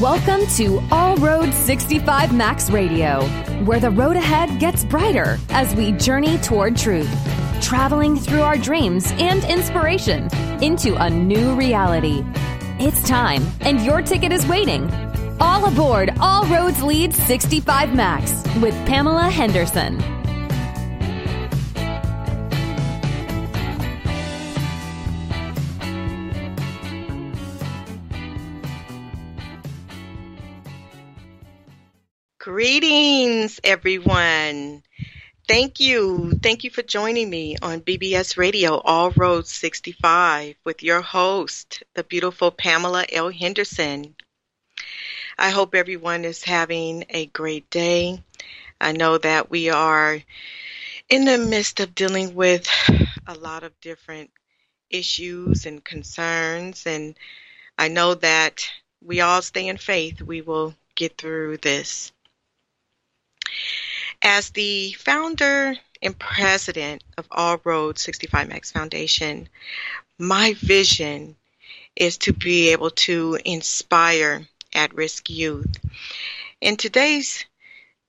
Welcome to All Road 65 Max Radio, where the road ahead gets brighter as we journey toward truth, traveling through our dreams and inspiration into a new reality. It's time, and your ticket is waiting. All aboard All Roads Lead 65 Max with Pamela Henderson. Greetings, everyone. Thank you. Thank you for joining me on BBS Radio, All Roads 65, with your host, the beautiful Pamela L. Henderson. I hope everyone is having a great day. I know that we are in the midst of dealing with a lot of different issues and concerns, and I know that we all stay in faith. We will get through this. As the founder and president of All Road 65 Max Foundation, my vision is to be able to inspire at risk youth. In today's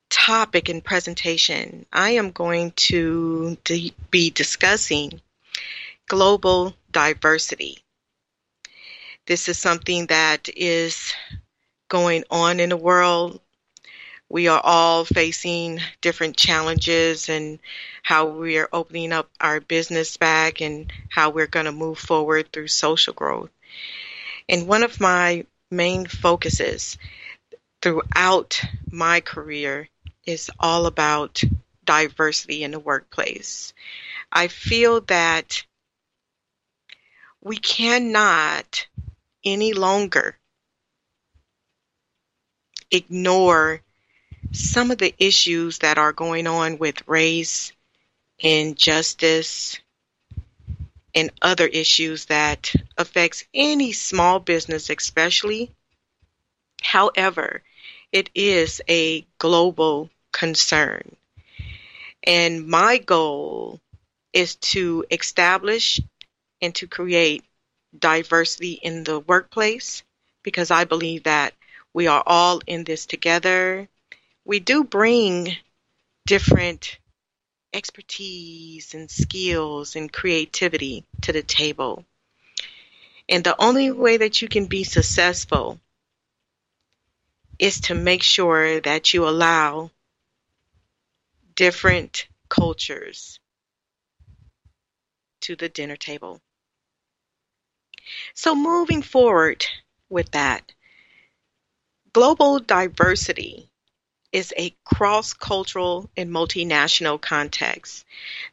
topic and presentation, I am going to be discussing global diversity. This is something that is going on in the world we are all facing different challenges and how we are opening up our business back and how we're going to move forward through social growth. And one of my main focuses throughout my career is all about diversity in the workplace. I feel that we cannot any longer ignore some of the issues that are going on with race, injustice, and other issues that affects any small business especially. However, it is a global concern. And my goal is to establish and to create diversity in the workplace because I believe that we are all in this together we do bring different expertise and skills and creativity to the table. And the only way that you can be successful is to make sure that you allow different cultures to the dinner table. So, moving forward with that, global diversity is a cross-cultural and multinational context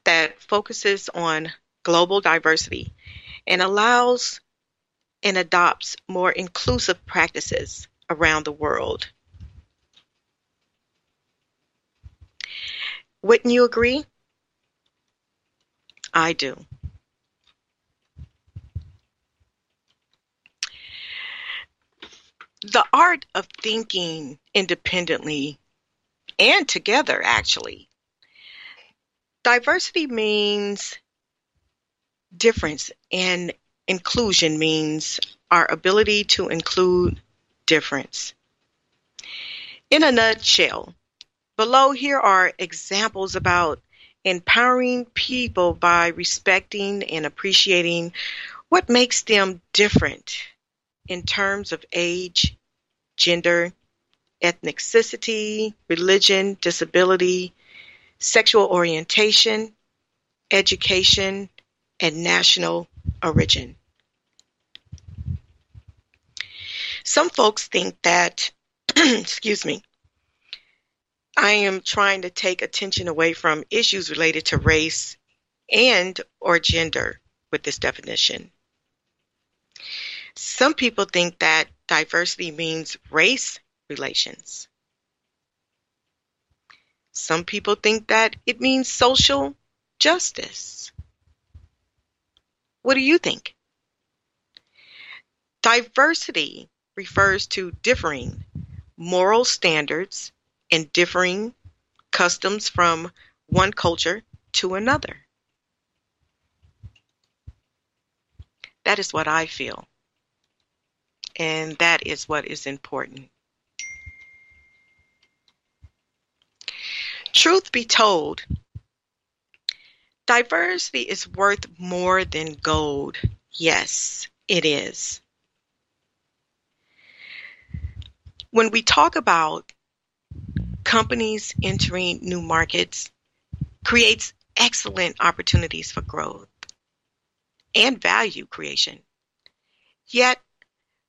that focuses on global diversity and allows and adopts more inclusive practices around the world. Wouldn't you agree? I do. The art of thinking independently and together, actually. Diversity means difference, and inclusion means our ability to include difference. In a nutshell, below here are examples about empowering people by respecting and appreciating what makes them different in terms of age, gender, ethnicity, religion, disability, sexual orientation, education, and national origin. Some folks think that, excuse me, I am trying to take attention away from issues related to race and or gender with this definition. Some people think that diversity means race relations. Some people think that it means social justice. What do you think? Diversity refers to differing moral standards and differing customs from one culture to another. That is what I feel. And that is what is important. Truth be told, diversity is worth more than gold. Yes, it is. When we talk about companies entering new markets, creates excellent opportunities for growth and value creation. Yet,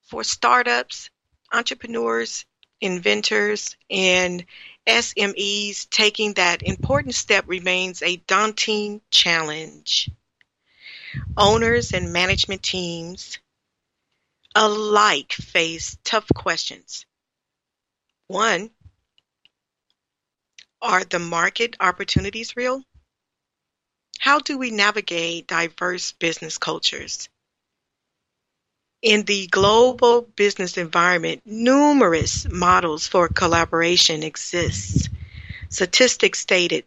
for startups, entrepreneurs, inventors, and SMEs, taking that important step remains a daunting challenge. Owners and management teams alike face tough questions. One, are the market opportunities real? How do we navigate diverse business cultures? In the global business environment, numerous models for collaboration exist. Statistics stated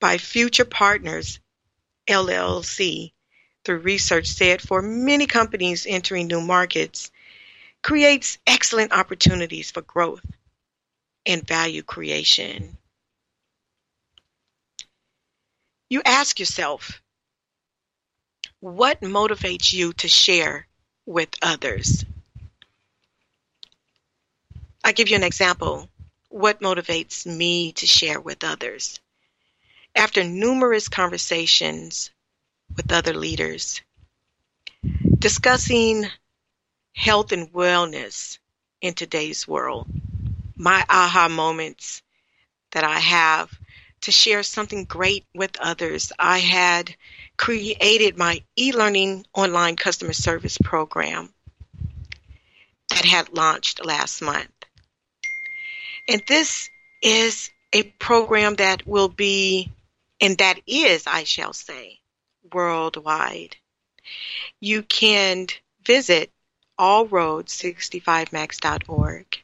by Future Partners LLC through research said for many companies entering new markets creates excellent opportunities for growth and value creation. You ask yourself, what motivates you to share with others? i give you an example. What motivates me to share with others? After numerous conversations with other leaders, discussing health and wellness in today's world, my aha moments that I have to share something great with others. I had created my e learning online customer service program that had launched last month. And this is a program that will be, and that is, I shall say, worldwide. You can visit allroads65max.org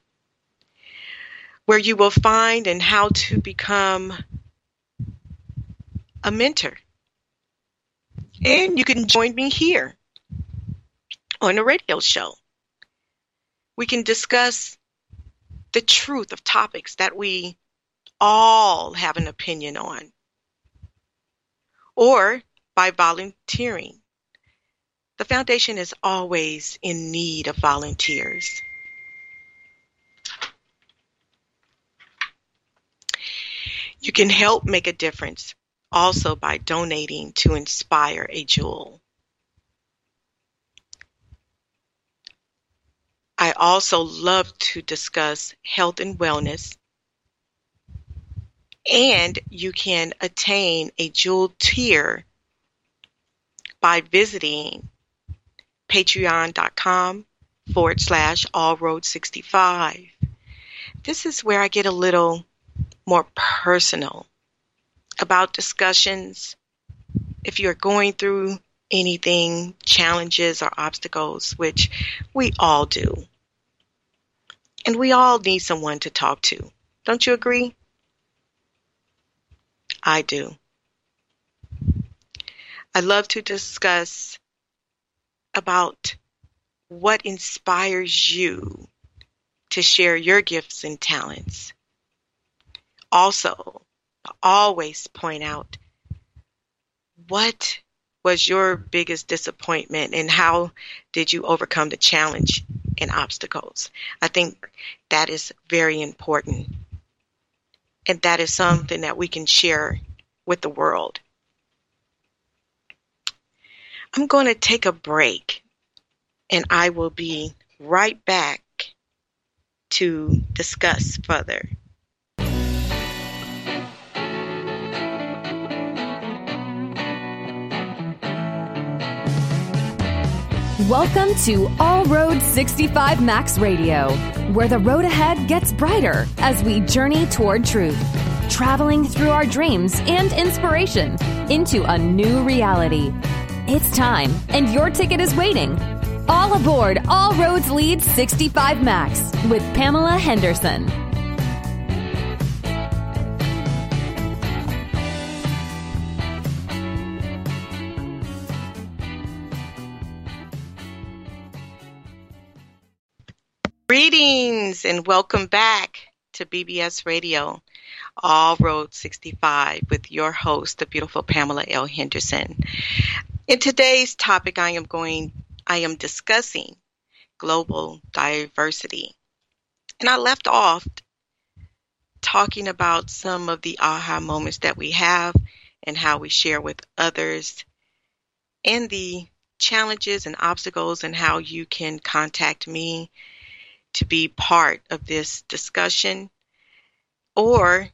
where you will find and how to become a mentor. And you can join me here on a radio show. We can discuss the truth of topics that we all have an opinion on, or by volunteering. The foundation is always in need of volunteers. You can help make a difference also by donating to Inspire a Jewel. I also love to discuss health and wellness. And you can attain a jewel tier by visiting patreon.com forward slash allroad65. This is where I get a little more personal about discussions. If you're going through anything, challenges or obstacles, which we all do. And we all need someone to talk to. Don't you agree? I do. I love to discuss about what inspires you to share your gifts and talents. Also, always point out what was your biggest disappointment and how did you overcome the challenge and obstacles. I think that is very important. And that is something that we can share with the world. I'm going to take a break and I will be right back to discuss further. Welcome to All Road 65 Max Radio, where the road ahead gets brighter as we journey toward truth, traveling through our dreams and inspiration into a new reality. It's time, and your ticket is waiting. All aboard All Roads Lead 65 Max with Pamela Henderson. Greetings and welcome back to BBS Radio, All Road 65, with your host, the beautiful Pamela L. Henderson. In today's topic, I am going, I am discussing global diversity. And I left off talking about some of the aha moments that we have and how we share with others and the challenges and obstacles and how you can contact me to be part of this discussion or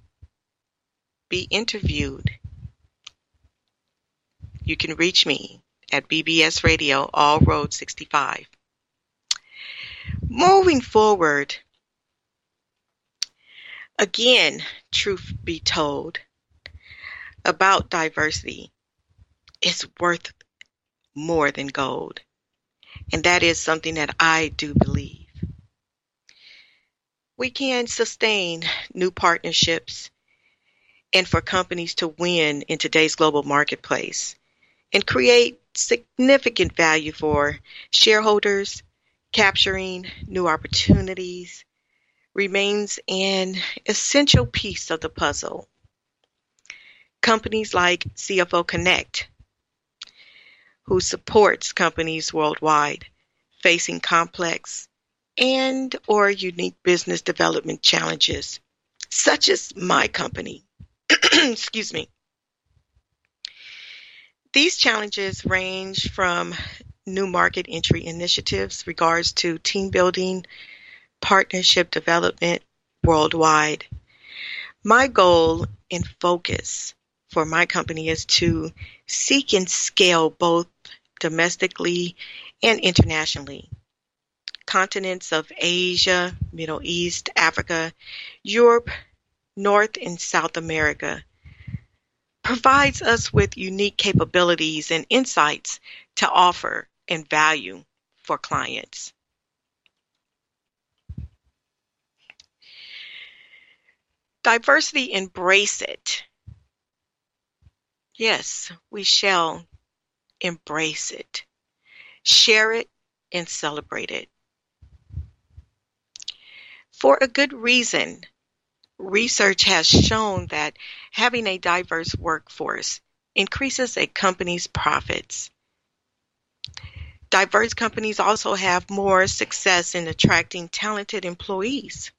be interviewed. You can reach me at BBS Radio, All Road 65. Moving forward, again, truth be told, about diversity is worth more than gold. And that is something that I do believe. We can sustain new partnerships and for companies to win in today's global marketplace and create significant value for shareholders, capturing new opportunities remains an essential piece of the puzzle. Companies like CFO Connect, who supports companies worldwide facing complex and or unique business development challenges, such as my company. Excuse me. These challenges range from new market entry initiatives, regards to team building, partnership development worldwide. My goal and focus for my company is to seek and scale both domestically and internationally. Continents of Asia, Middle East, Africa, Europe, North and South America provides us with unique capabilities and insights to offer and value for clients. Diversity, embrace it. Yes, we shall embrace it, share it, and celebrate it. For a good reason, research has shown that having a diverse workforce increases a company's profits. Diverse companies also have more success in attracting talented employees.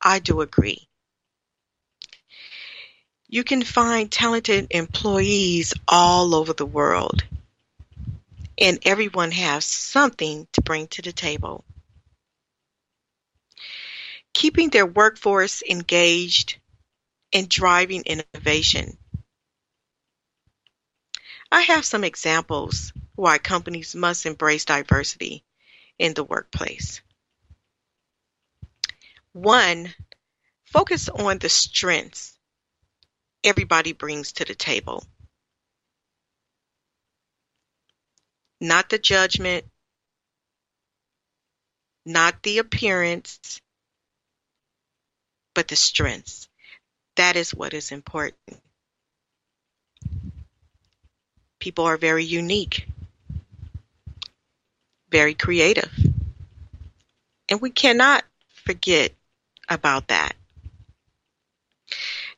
I do agree. You can find talented employees all over the world, and everyone has something to bring to the table. Keeping their workforce engaged and driving innovation. I have some examples why companies must embrace diversity in the workplace. One, focus on the strengths everybody brings to the table. Not the judgment, not the appearance, but the strengths. That is what is important. People are very unique, very creative. And we cannot forget about that.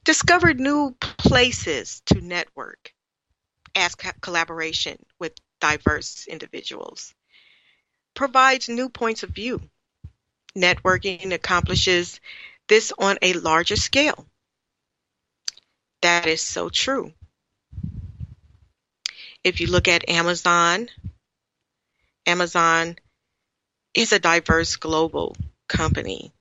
Discover new places to network as collaboration with diverse individuals. Provides new points of view. Networking accomplishes this on a larger scale. That is so true. If you look at Amazon, Amazon is a diverse global company.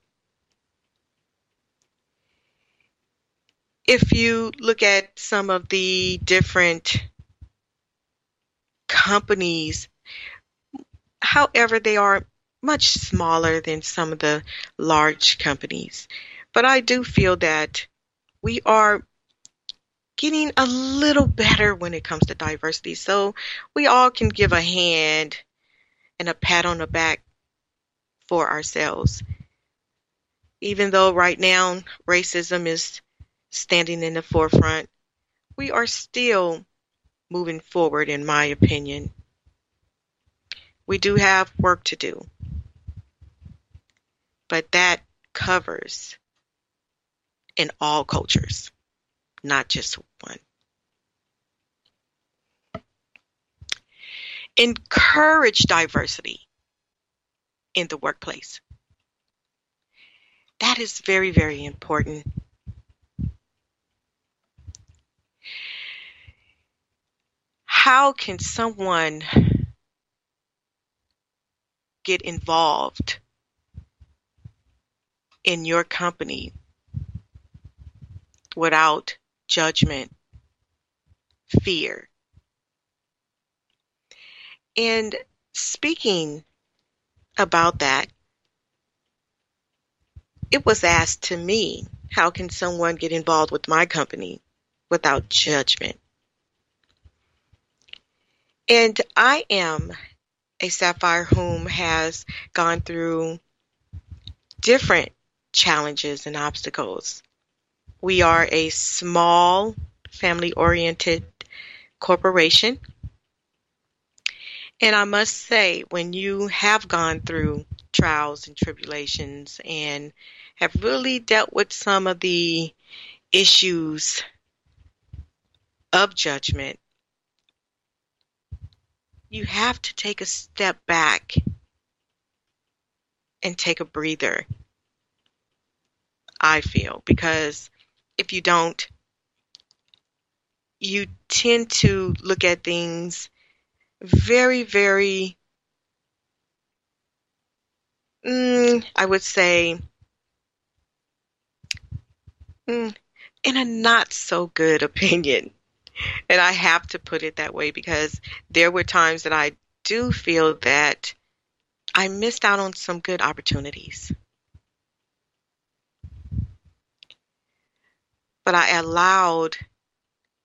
if you look at some of the different companies, however, they are much smaller than some of the large companies. But I do feel that we are getting a little better when it comes to diversity. So we all can give a hand and a pat on the back for ourselves. Even though right now racism is standing in the forefront, we are still moving forward, in my opinion. We do have work to do. But that covers in all cultures, not just one. Encourage diversity in the workplace. That is very, very important. How can someone get involved in your company without judgment, fear. And speaking about that, it was asked to me, how can someone get involved with my company without judgment? And I am a sapphire whom has gone through different challenges and obstacles. We are a small, family oriented corporation. And I must say, when you have gone through trials and tribulations and have really dealt with some of the issues of judgment, you have to take a step back and take a breather. I feel because if you don't, you tend to look at things very, very, mm, I would say, mm, in a not so good opinion. And I have to put it that way because there were times that I do feel that I missed out on some good opportunities. But I allowed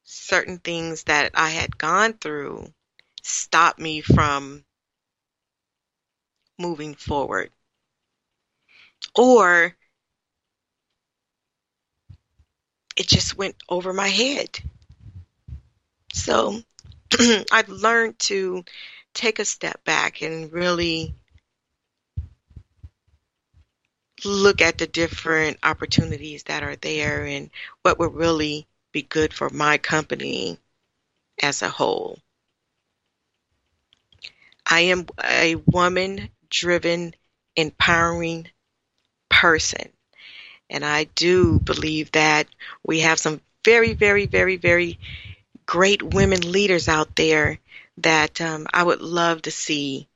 certain things that I had gone through stop me from moving forward. Or it just went over my head. So I've learned to take a step back and really look at the different opportunities that are there and what would really be good for my company as a whole. I am a woman driven, empowering person. And I do believe that we have some very, very, very, very great women leaders out there that um, I would love to see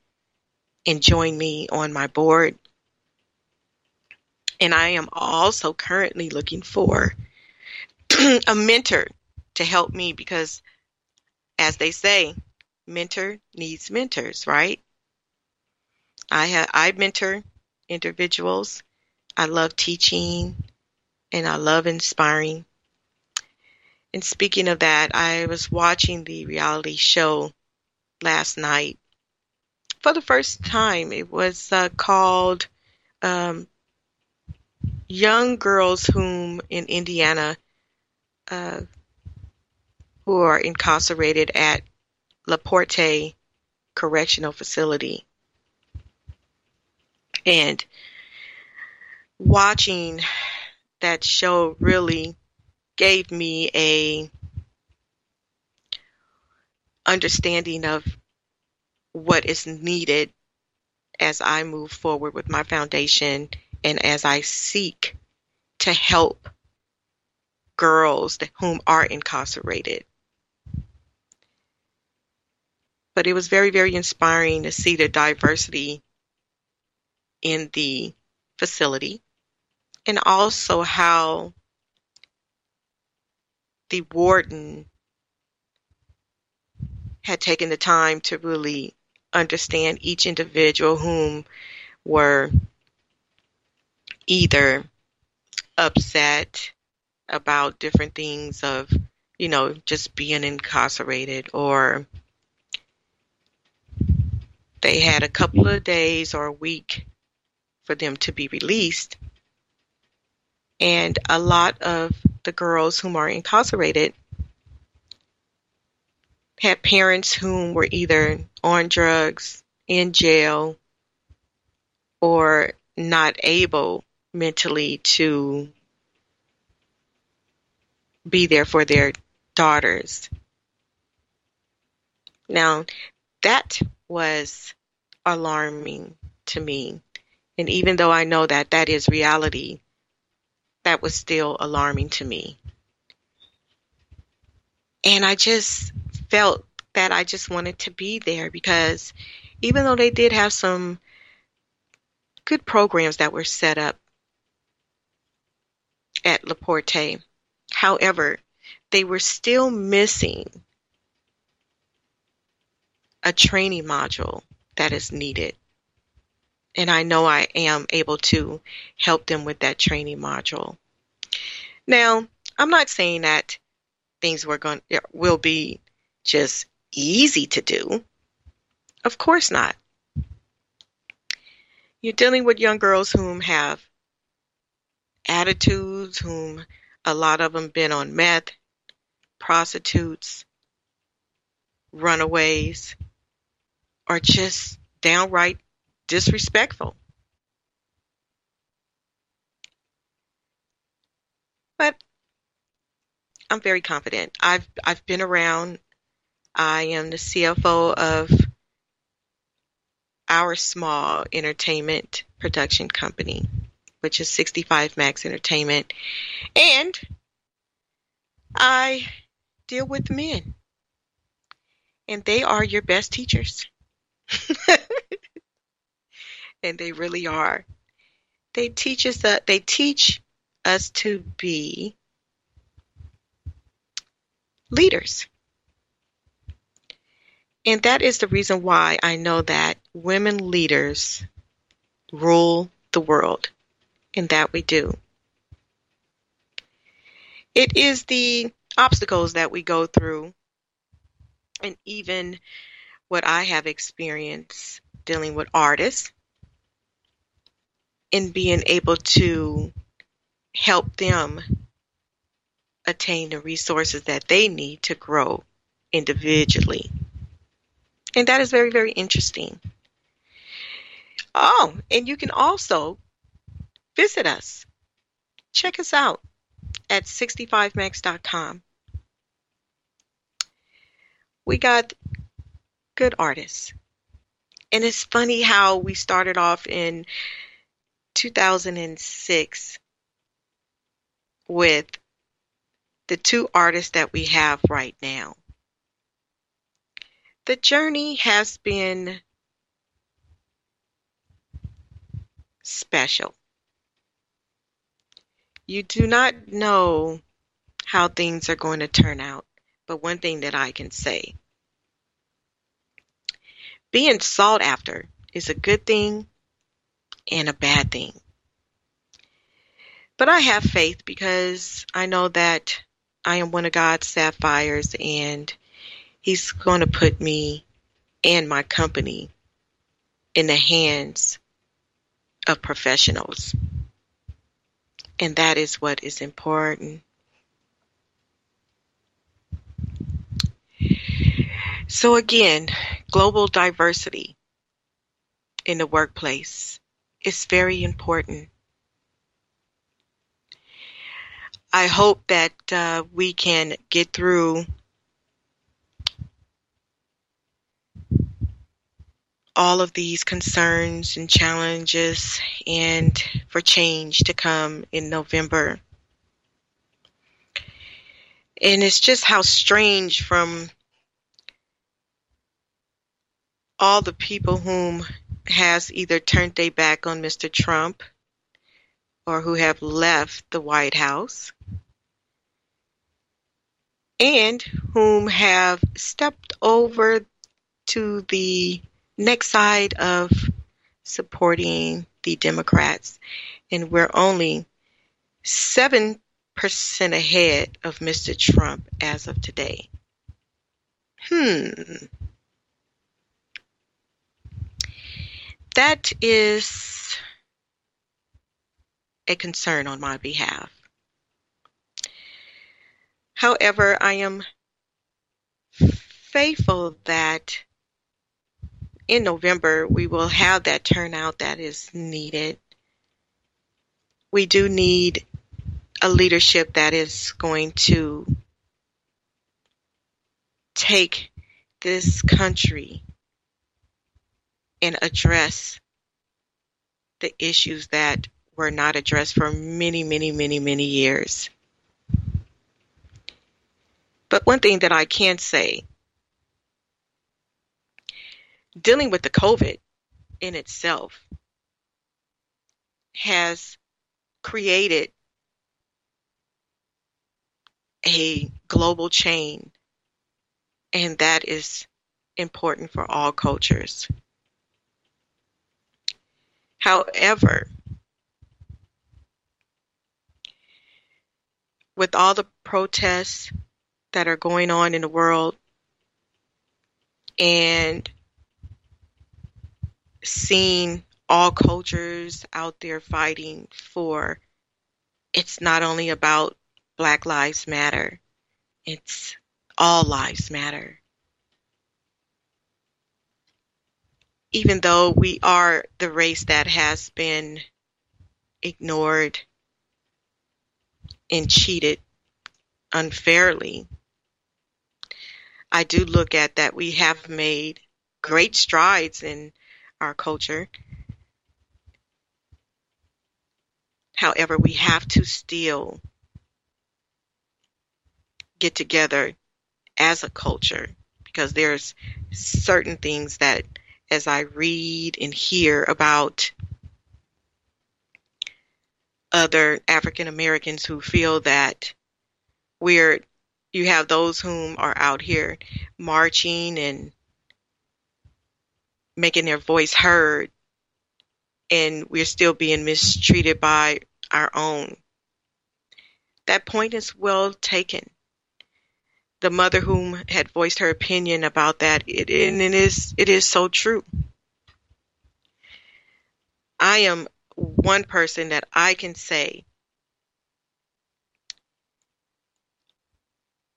and join me on my board and I am also currently looking for a mentor to help me because, as they say, mentor needs mentors, right? I have I mentor individuals. I love teaching and I love inspiring. And speaking of that, I was watching the reality show last night for the first time. It was uh, called um, young girls whom in Indiana uh, who are incarcerated at La Porte Correctional Facility. And watching that show really gave me a understanding of what is needed as I move forward with my foundation and as I seek to help girls whom are incarcerated. But it was very, very inspiring to see the diversity in the facility and also how the warden had taken the time to really understand each individual whom were either upset about different things of, you know, just being incarcerated or they had a couple of days or a week for them to be released. And a lot of the girls whom are incarcerated had parents whom were either on drugs, in jail, or not able mentally to be there for their daughters. Now, that was alarming to me. And even though I know that that is reality, that was still alarming to me. And I just felt that I just wanted to be there because even though they did have some good programs that were set up at LaPorte, however, they were still missing a training module that is needed. And I know I am able to help them with that training module. Now, I'm not saying that things were going will be just easy to do. Of course not. You're dealing with young girls whom have attitudes, whom a lot of them been on meth, prostitutes, runaways, are just downright disrespectful. But I'm very confident. I've I've been around. I am the CFO of our small entertainment production company, which is 65 Max Entertainment, and I deal with men, and they are your best teachers. and they really are. They teach us that they teach us to be leaders. And that is the reason why I know that women leaders rule the world, and that we do. It is the obstacles that we go through, and even what I have experienced dealing with artists in being able to help them attain the resources that they need to grow individually. And that is very, very interesting. Oh, and you can also visit us. Check us out at 65max.com. We got good artists. And it's funny how we started off in 2006 with the two artists that we have right now. The journey has been special. You do not know how things are going to turn out, but one thing that I can say being sought after is a good thing and a bad thing. But I have faith because I know that I am one of God's sapphires and He's going to put me and my company in the hands of professionals. And that is what is important. So, again, global diversity in the workplace is very important. I hope that uh, we can get through all of these concerns and challenges and for change to come in November. And it's just how strange from all the people whom has either turned their back on Mr. Trump or who have left the White House and whom have stepped over to the next side of supporting the Democrats. And we're only 7% ahead of Mr. Trump as of today. Hmm. That is a concern on my behalf. However, I am faithful that in November we will have that turnout that is needed we do need a leadership that is going to take this country and address the issues that were not addressed for many, many, many, many years. But one thing that I can say dealing with the COVID in itself has created a global chain, and that is important for all cultures. However, with all the protests that are going on in the world and seeing all cultures out there fighting for it's not only about Black Lives Matter, it's all lives matter. Even though we are the race that has been ignored and cheated unfairly, I do look at that we have made great strides in our culture. However, we have to still get together as a culture because there's certain things that as I read and hear about other African Americans who feel that we're you have those whom are out here marching and making their voice heard and we're still being mistreated by our own. That point is well taken. The mother whom had voiced her opinion about that, it, and it is it is so true. I am one person that I can say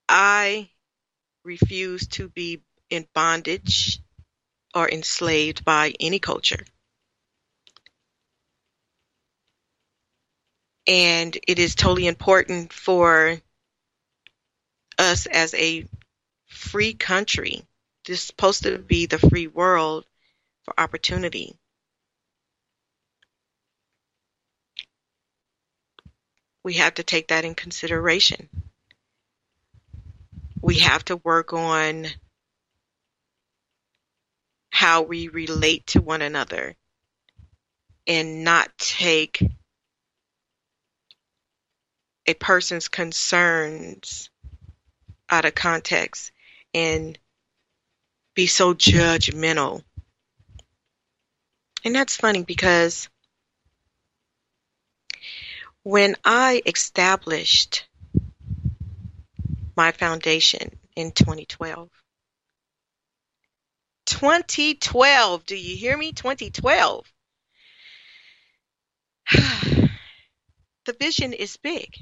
I refuse to be in bondage or enslaved by any culture. And it is totally important for us as a free country, this is supposed to be the free world for opportunity. We have to take that in consideration. We have to work on how we relate to one another and not take a person's concerns out of context and be so judgmental. And that's funny because when I established my foundation in 2012, 2012, do you hear me? 2012. the vision is big.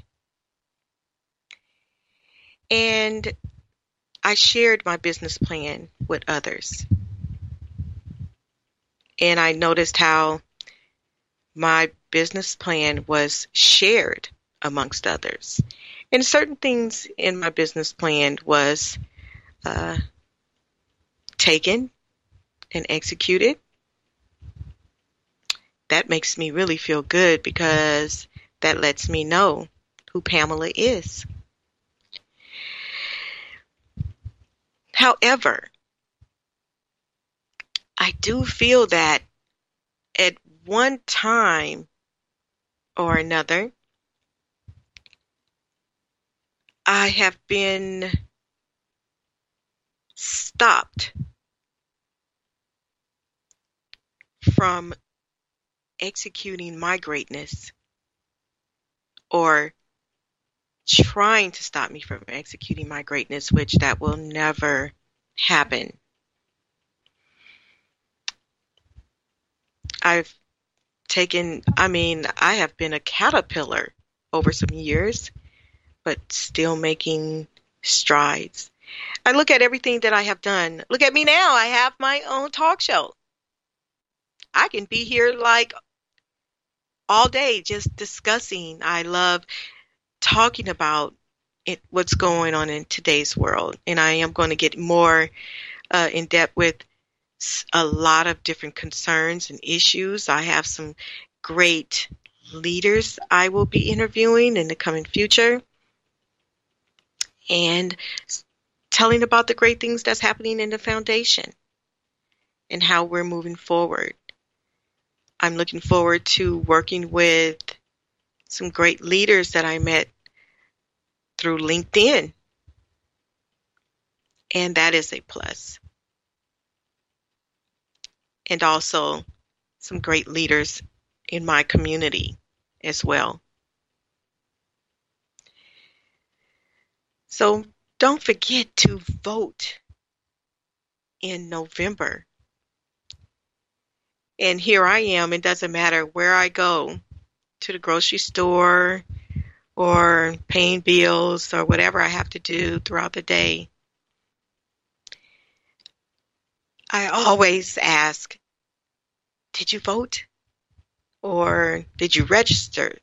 And I shared my business plan with others. And I noticed how my business plan was shared amongst others. And certain things in my business plan was uh, taken and executed. That makes me really feel good because that lets me know who Pamela is. However, I do feel that at one time or another, I have been stopped from executing my greatness or trying to stop me from executing my greatness, which that will never happen. I've taken, I mean, I have been a caterpillar over some years, but still making strides. I look at everything that I have done. Look at me now. I have my own talk show. I can be here like all day just discussing. I love talking about it, what's going on in today's world, and I am going to get more uh, in depth with a lot of different concerns and issues. I have some great leaders I will be interviewing in the coming future and telling about the great things that's happening in the foundation and how we're moving forward. I'm looking forward to working with some great leaders that I met through LinkedIn. And that is a plus. And also some great leaders in my community as well. So don't forget to vote in November. And here I am. It doesn't matter where I go to the grocery store or paying bills or whatever I have to do throughout the day. I always ask, Did you vote? Or did you register?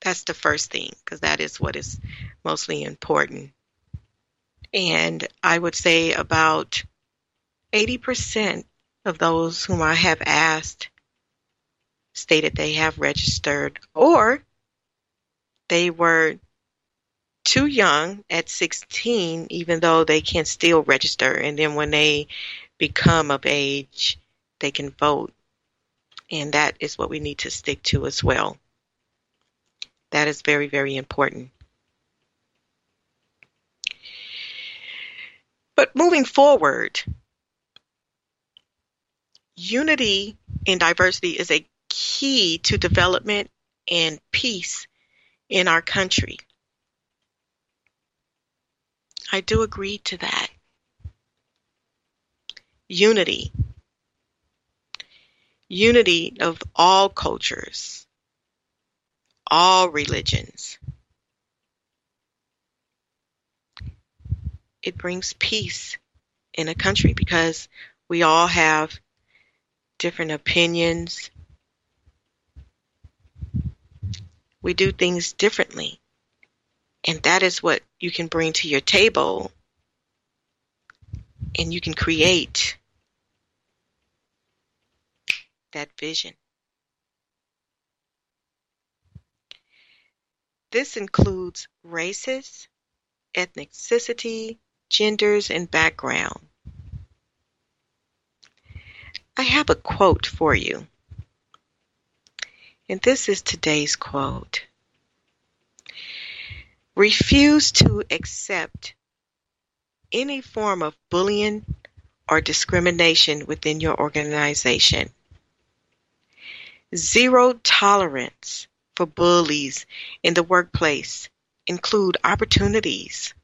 That's the first thing, because that is what is mostly important. And I would say about 80% of those whom I have asked stated they have registered or they were too young at 16, even though they can still register. And then when they become of age, they can vote. And that is what we need to stick to as well. That is very, very important. But moving forward, unity in diversity is a key to development and peace in our country. I do agree to that. Unity. Unity of all cultures, all religions. It brings peace in a country because we all have different opinions, we do things differently. And that is what you can bring to your table and you can create that vision. This includes races, ethnicity, genders, and background. I have a quote for you. And this is today's quote Refuse to accept any form of bullying or discrimination within your organization. Zero tolerance for bullies in the workplace include opportunities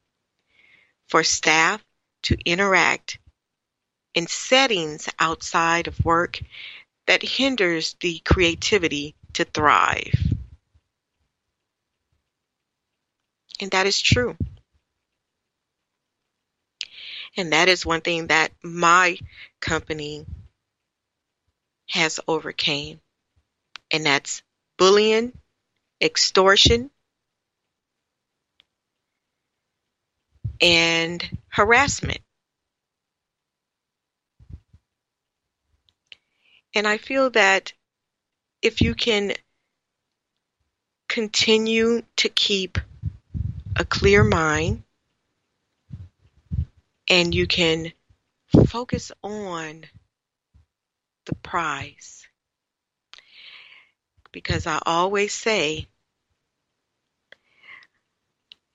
for staff to interact in settings outside of work that hinders the creativity to thrive. And that is true. And that is one thing that my company has overcame. And that's bullying, extortion, and harassment. And I feel that if you can continue to keep a clear mind and you can focus on the prize. Because I always say,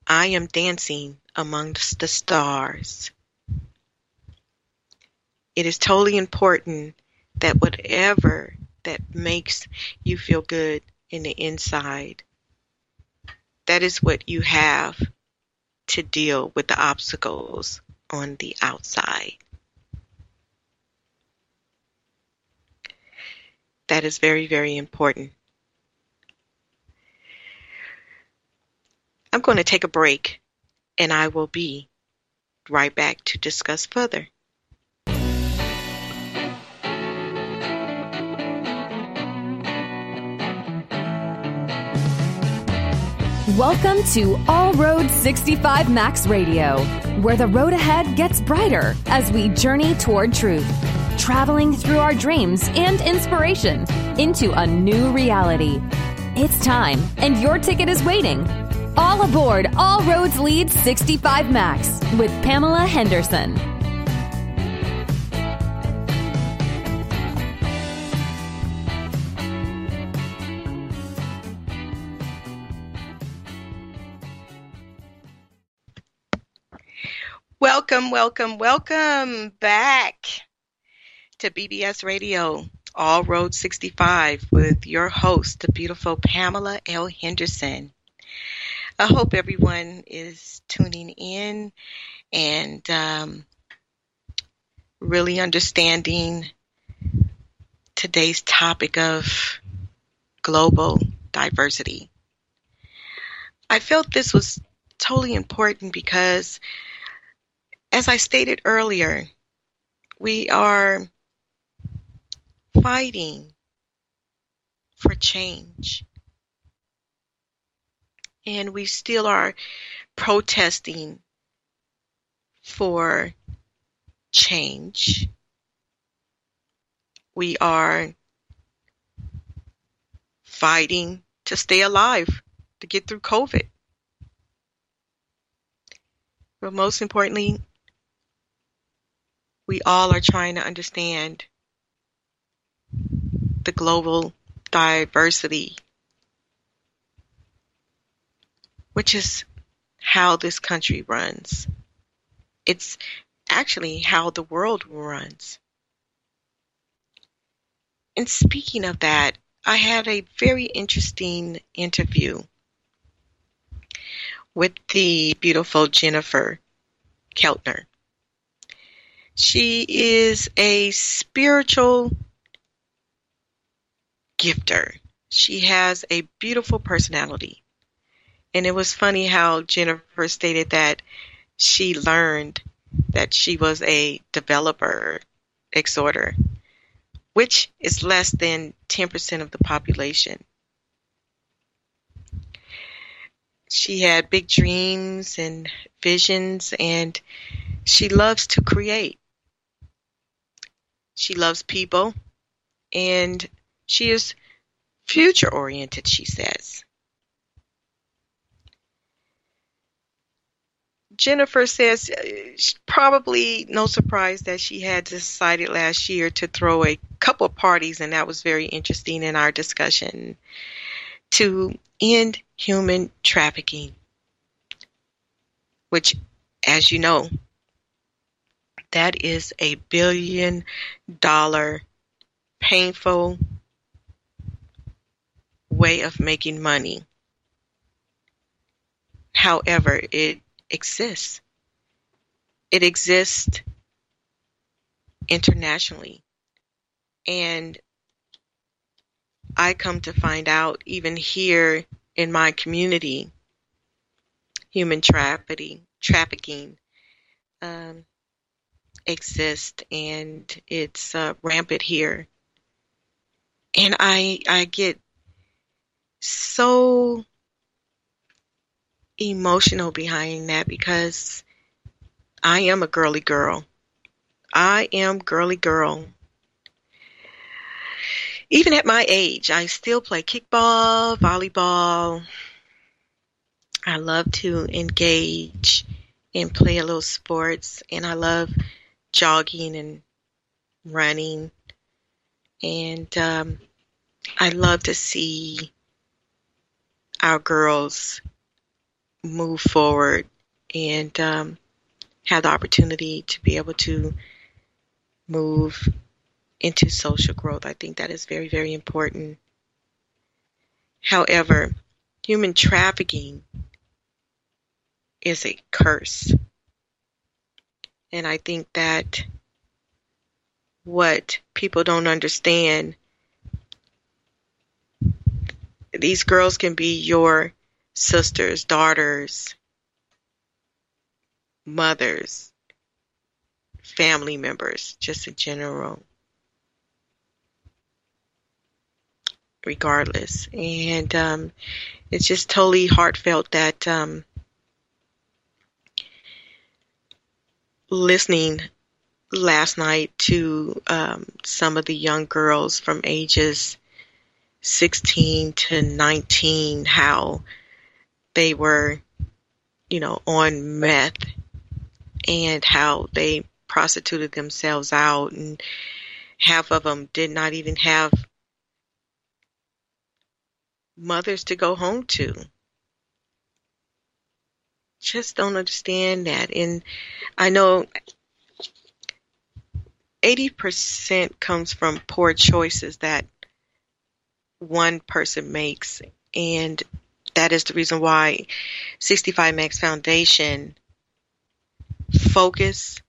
I am dancing amongst the stars. It is totally important that whatever that makes you feel good in the inside. That is what you have to deal with the obstacles on the outside. That is very, very important. I'm going to take a break and I will be right back to discuss further. Welcome to All Road 65 Max Radio, where the road ahead gets brighter as we journey toward truth, traveling through our dreams and inspiration into a new reality. It's time, and your ticket is waiting. All aboard All Roads Lead 65 Max with Pamela Henderson. Welcome, welcome, welcome back to BBS Radio, All Road 65, with your host, the beautiful Pamela L. Henderson. I hope everyone is tuning in and um, really understanding today's topic of global diversity. I felt this was totally important because as I stated earlier, we are fighting for change. And we still are protesting for change. We are fighting to stay alive, to get through COVID. But most importantly, we all are trying to understand the global diversity, which is how this country runs. It's actually how the world runs. And speaking of that, I had a very interesting interview with the beautiful Jennifer Keltner. She is a spiritual gifter. She has a beautiful personality. And it was funny how Jennifer stated that she learned that she was a developer exhorter, which is less than 10% of the population. She had big dreams and visions, and she loves to create. She loves people and she is future oriented, she says. Jennifer says uh, probably no surprise that she had decided last year to throw a couple parties, and that was very interesting in our discussion to end human trafficking, which, as you know, that is a billion dollar painful way of making money. However, it exists. It exists internationally. And I come to find out, even here in my community, human trafficking, trafficking um, exist and it's uh, rampant here. And I I get so emotional behind that because I am a girly girl. I am girly girl. Even at my age, I still play kickball, volleyball. I love to engage and play a little sports, and I love jogging and running. And um, I love to see our girls move forward and um, have the opportunity to be able to move into social growth. I think that is very, very important. However, human trafficking is a curse. And I think that what people don't understand, these girls can be your sisters, daughters, mothers, family members, just in general. regardless. And um, it's just totally heartfelt that um, listening last night to um, some of the young girls from ages 16 to 19, how they were, you know, on meth and how they prostituted themselves out and half of them did not even have mothers to go home to. Just don't understand that. And I know 80% comes from poor choices that one person makes. And that is the reason why 65 Max Foundation focus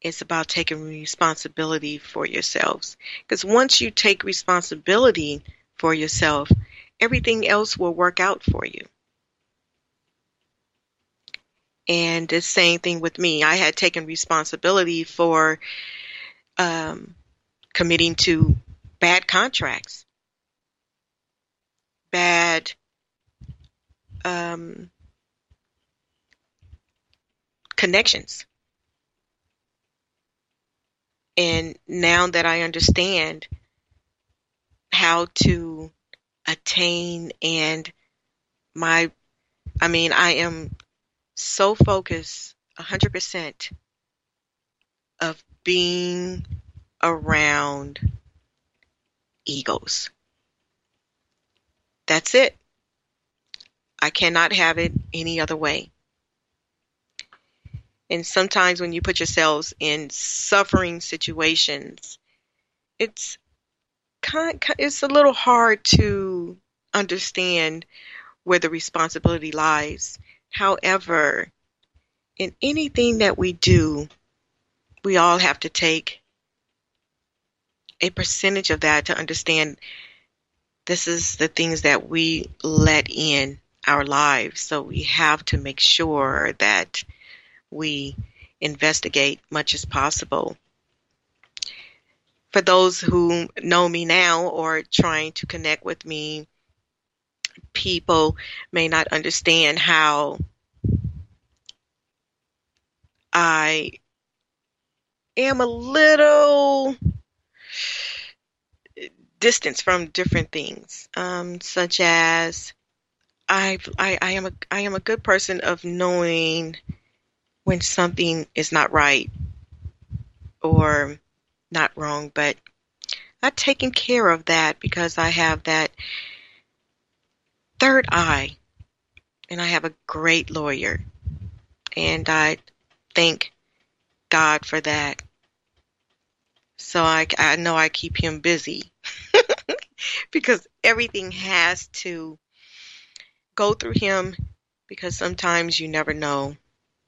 is about taking responsibility for yourselves. Because once you take responsibility for yourself, everything else will work out for you. And the same thing with me. I had taken responsibility for um, committing to bad contracts, bad um, connections. And now that I understand how to attain and my, I mean, I am so focused 100% of being around egos. That's it. I cannot have it any other way. And sometimes when you put yourselves in suffering situations, it's kind, it's a little hard to understand where the responsibility lies. However, in anything that we do, we all have to take a percentage of that to understand this is the things that we let in our lives. So we have to make sure that we investigate much as possible. For those who know me now or trying to connect with me, people may not understand how I am a little distance from different things, um, such as I, I I am a I am a good person of knowing when something is not right or not wrong, but I've taken care of that because I have that third eye and I have a great lawyer. And I thank God for that. So I, I know I keep him busy because everything has to go through him because sometimes you never know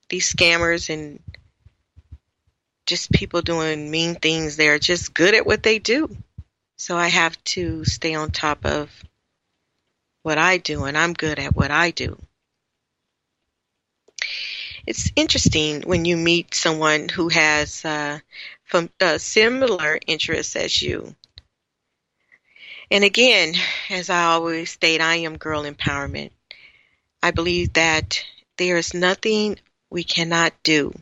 these scammers and just people doing mean things, they're just good at what they do. So I have to stay on top of what I do, and I'm good at what I do. It's interesting when you meet someone who has uh, from, uh, similar interests as you. And again, as I always state, I am girl empowerment. I believe that there is nothing we cannot do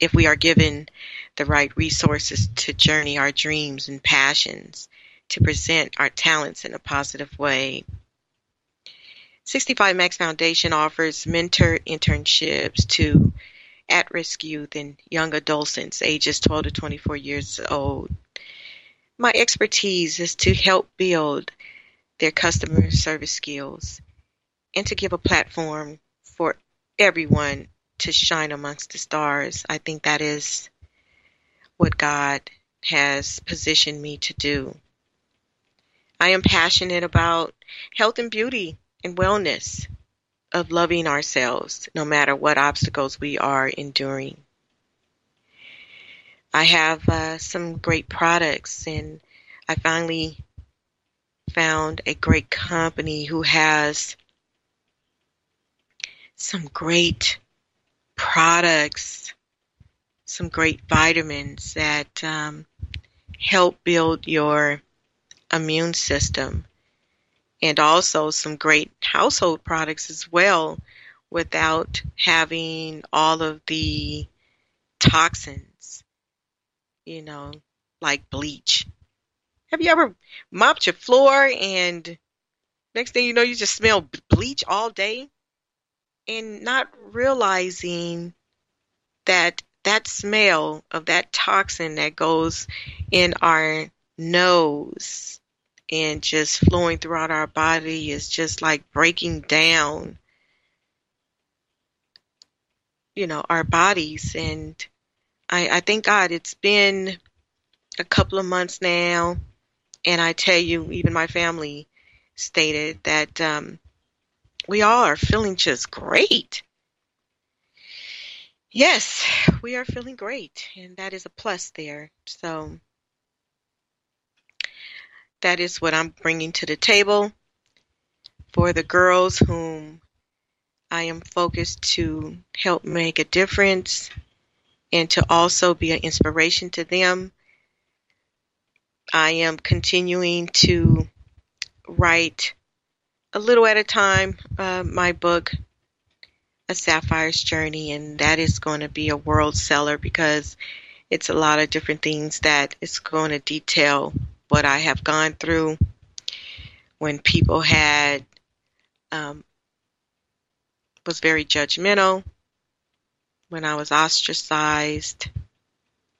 if we are given the right resources to journey our dreams and passions, to present our talents in a positive way. 65 Max Foundation offers mentor internships to at risk youth and young adolescents ages 12 to 24 years old. My expertise is to help build their customer service skills and to give a platform for everyone to shine amongst the stars. I think that is what God has positioned me to do. I am passionate about health and beauty and wellness, of loving ourselves no matter what obstacles we are enduring. I have uh, some great products, and I finally found a great company who has some great products, some great vitamins that um, help build your immune system and also some great household products as well without having all of the toxins, you know, like bleach. Have you ever mopped your floor and next thing you know, you just smell bleach all day and not realizing that that smell of that toxin that goes in our nose and just flowing throughout our body is just like breaking down you know our bodies. And i i thank god it's been a couple of months now. And i tell you even my family stated that um we all are feeling just great. Yes we are feeling great. And that is a plus there. So that is what I'm bringing to the table for the girls whom I am focused to help make a difference and to also be an inspiration to them. I am continuing to write a little at a time uh, my book, A Sapphire's Journey, and that is going to be a world seller because it's a lot of different things that it's going to detail what I have gone through when people had um, was very judgmental, when I was ostracized,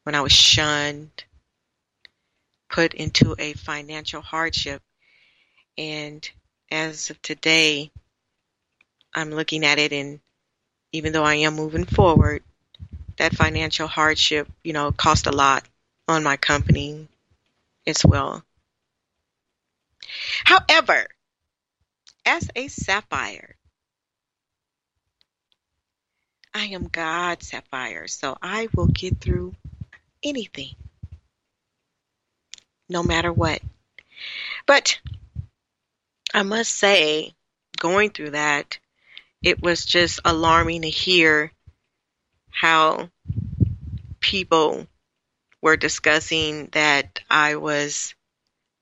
when I was shunned, put into a financial hardship. And as of today, I'm looking at it and even though I am moving forward, that financial hardship, you know, cost a lot on my company, as well. However, as a sapphire, I am God's sapphire, so I will get through anything, no matter what. But I must say, going through that, it was just alarming to hear how people were discussing that I was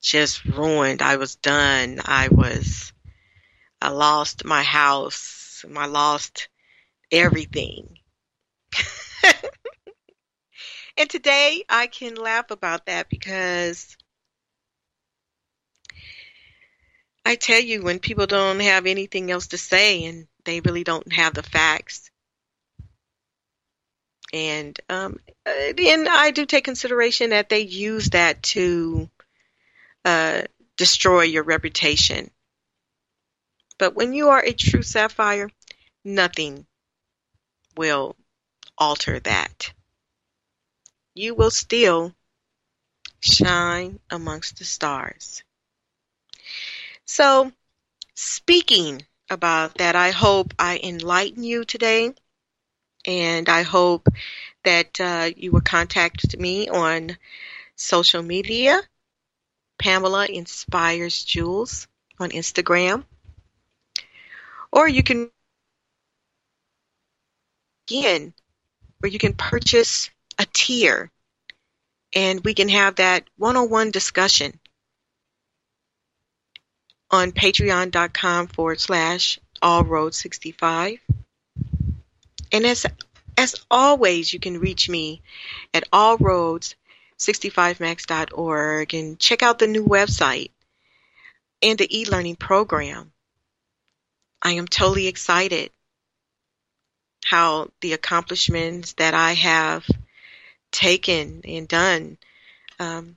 just ruined. I was done. I was, I lost my house. I lost everything. and today I can laugh about that because I tell you, when people don't have anything else to say and they really don't have the facts, and um, and I do take consideration that they use that to uh, destroy your reputation. But when you are a true sapphire, nothing will alter that. You will still shine amongst the stars. So, speaking about that, I hope I enlighten you today and I hope that uh, you will contact me on social media. Pamela Inspires Jewels on Instagram. Or you can again where you can purchase a tier and we can have that one-on-one discussion on patreon.com forward slash all road 65 and as as always, you can reach me at allroads65max.org and check out the new website and the e-learning program. I am totally excited how the accomplishments that I have taken and done, um,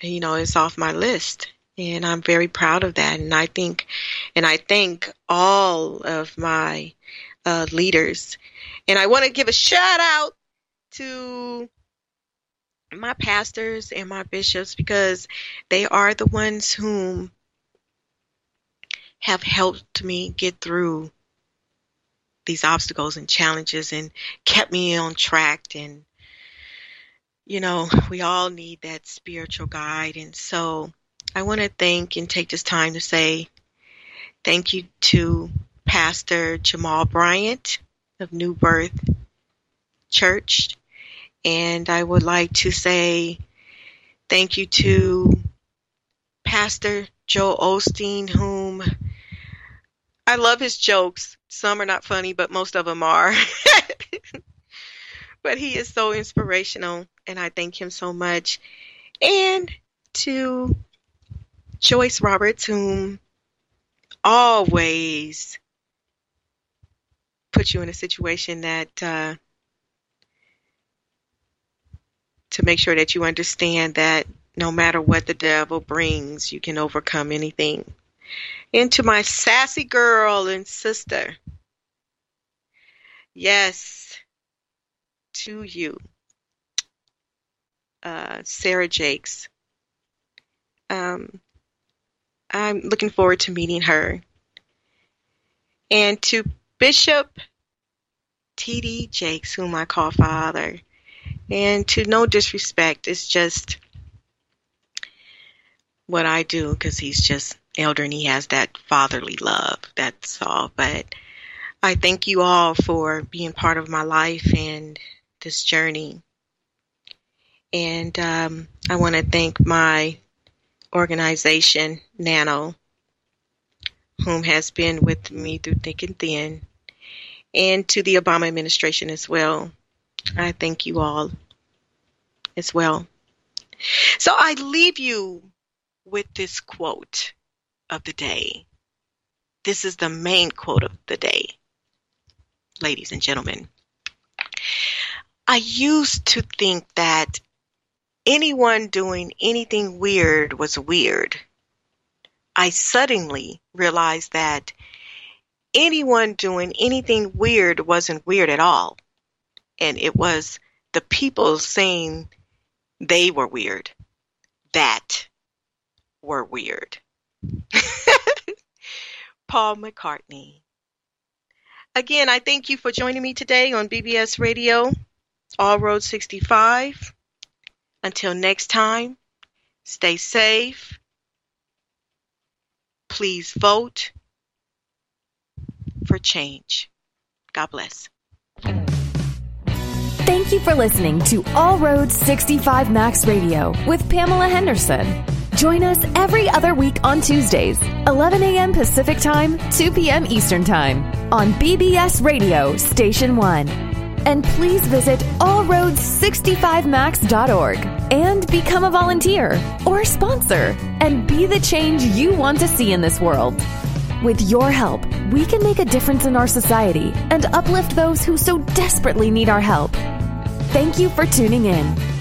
you know, is off my list. And I'm very proud of that. And I think, and I thank all of my uh, leaders. And I want to give a shout out to my pastors and my bishops because they are the ones whom have helped me get through these obstacles and challenges and kept me on track and you know we all need that spiritual guide and so i want to thank and take this time to say thank you to Pastor Jamal Bryant of New Birth Church. And I would like to say thank you to Pastor Joel Osteen, whom I love his jokes. Some are not funny, but most of them are. but he is so inspirational, and I thank him so much. And to Joyce Roberts, whom always put you in a situation that uh, to make sure that you understand that no matter what the devil brings, you can overcome anything. And to my sassy girl and sister, yes, to you, uh, Sarah Jakes. Um, I'm looking forward to meeting her. And to Bishop T.D. Jakes, whom I call father. And to no disrespect, it's just what I do because he's just elder and he has that fatherly love. That's all. But I thank you all for being part of my life and this journey. And um, I want to thank my organization, NANO, whom has been with me through thick and thin, and to the Obama administration as well. I thank you all as well. So I leave you with this quote of the day. This is the main quote of the day, ladies and gentlemen. I used to think that anyone doing anything weird was weird. I suddenly realized that anyone doing anything weird wasn't weird at all. And it was the people saying they were weird that were weird. Paul McCartney. Again, I thank you for joining me today on BBS Radio, All Road 65. Until next time, stay safe. Please vote for change. God bless. Thank you for listening to All Roads 65 Max Radio with Pamela Henderson. Join us every other week on Tuesdays, 11 a.m. Pacific Time, 2 p.m. Eastern Time on BBS Radio Station 1. And please visit allroads65max.org and become a volunteer or sponsor and be the change you want to see in this world. With your help, we can make a difference in our society and uplift those who so desperately need our help. Thank you for tuning in.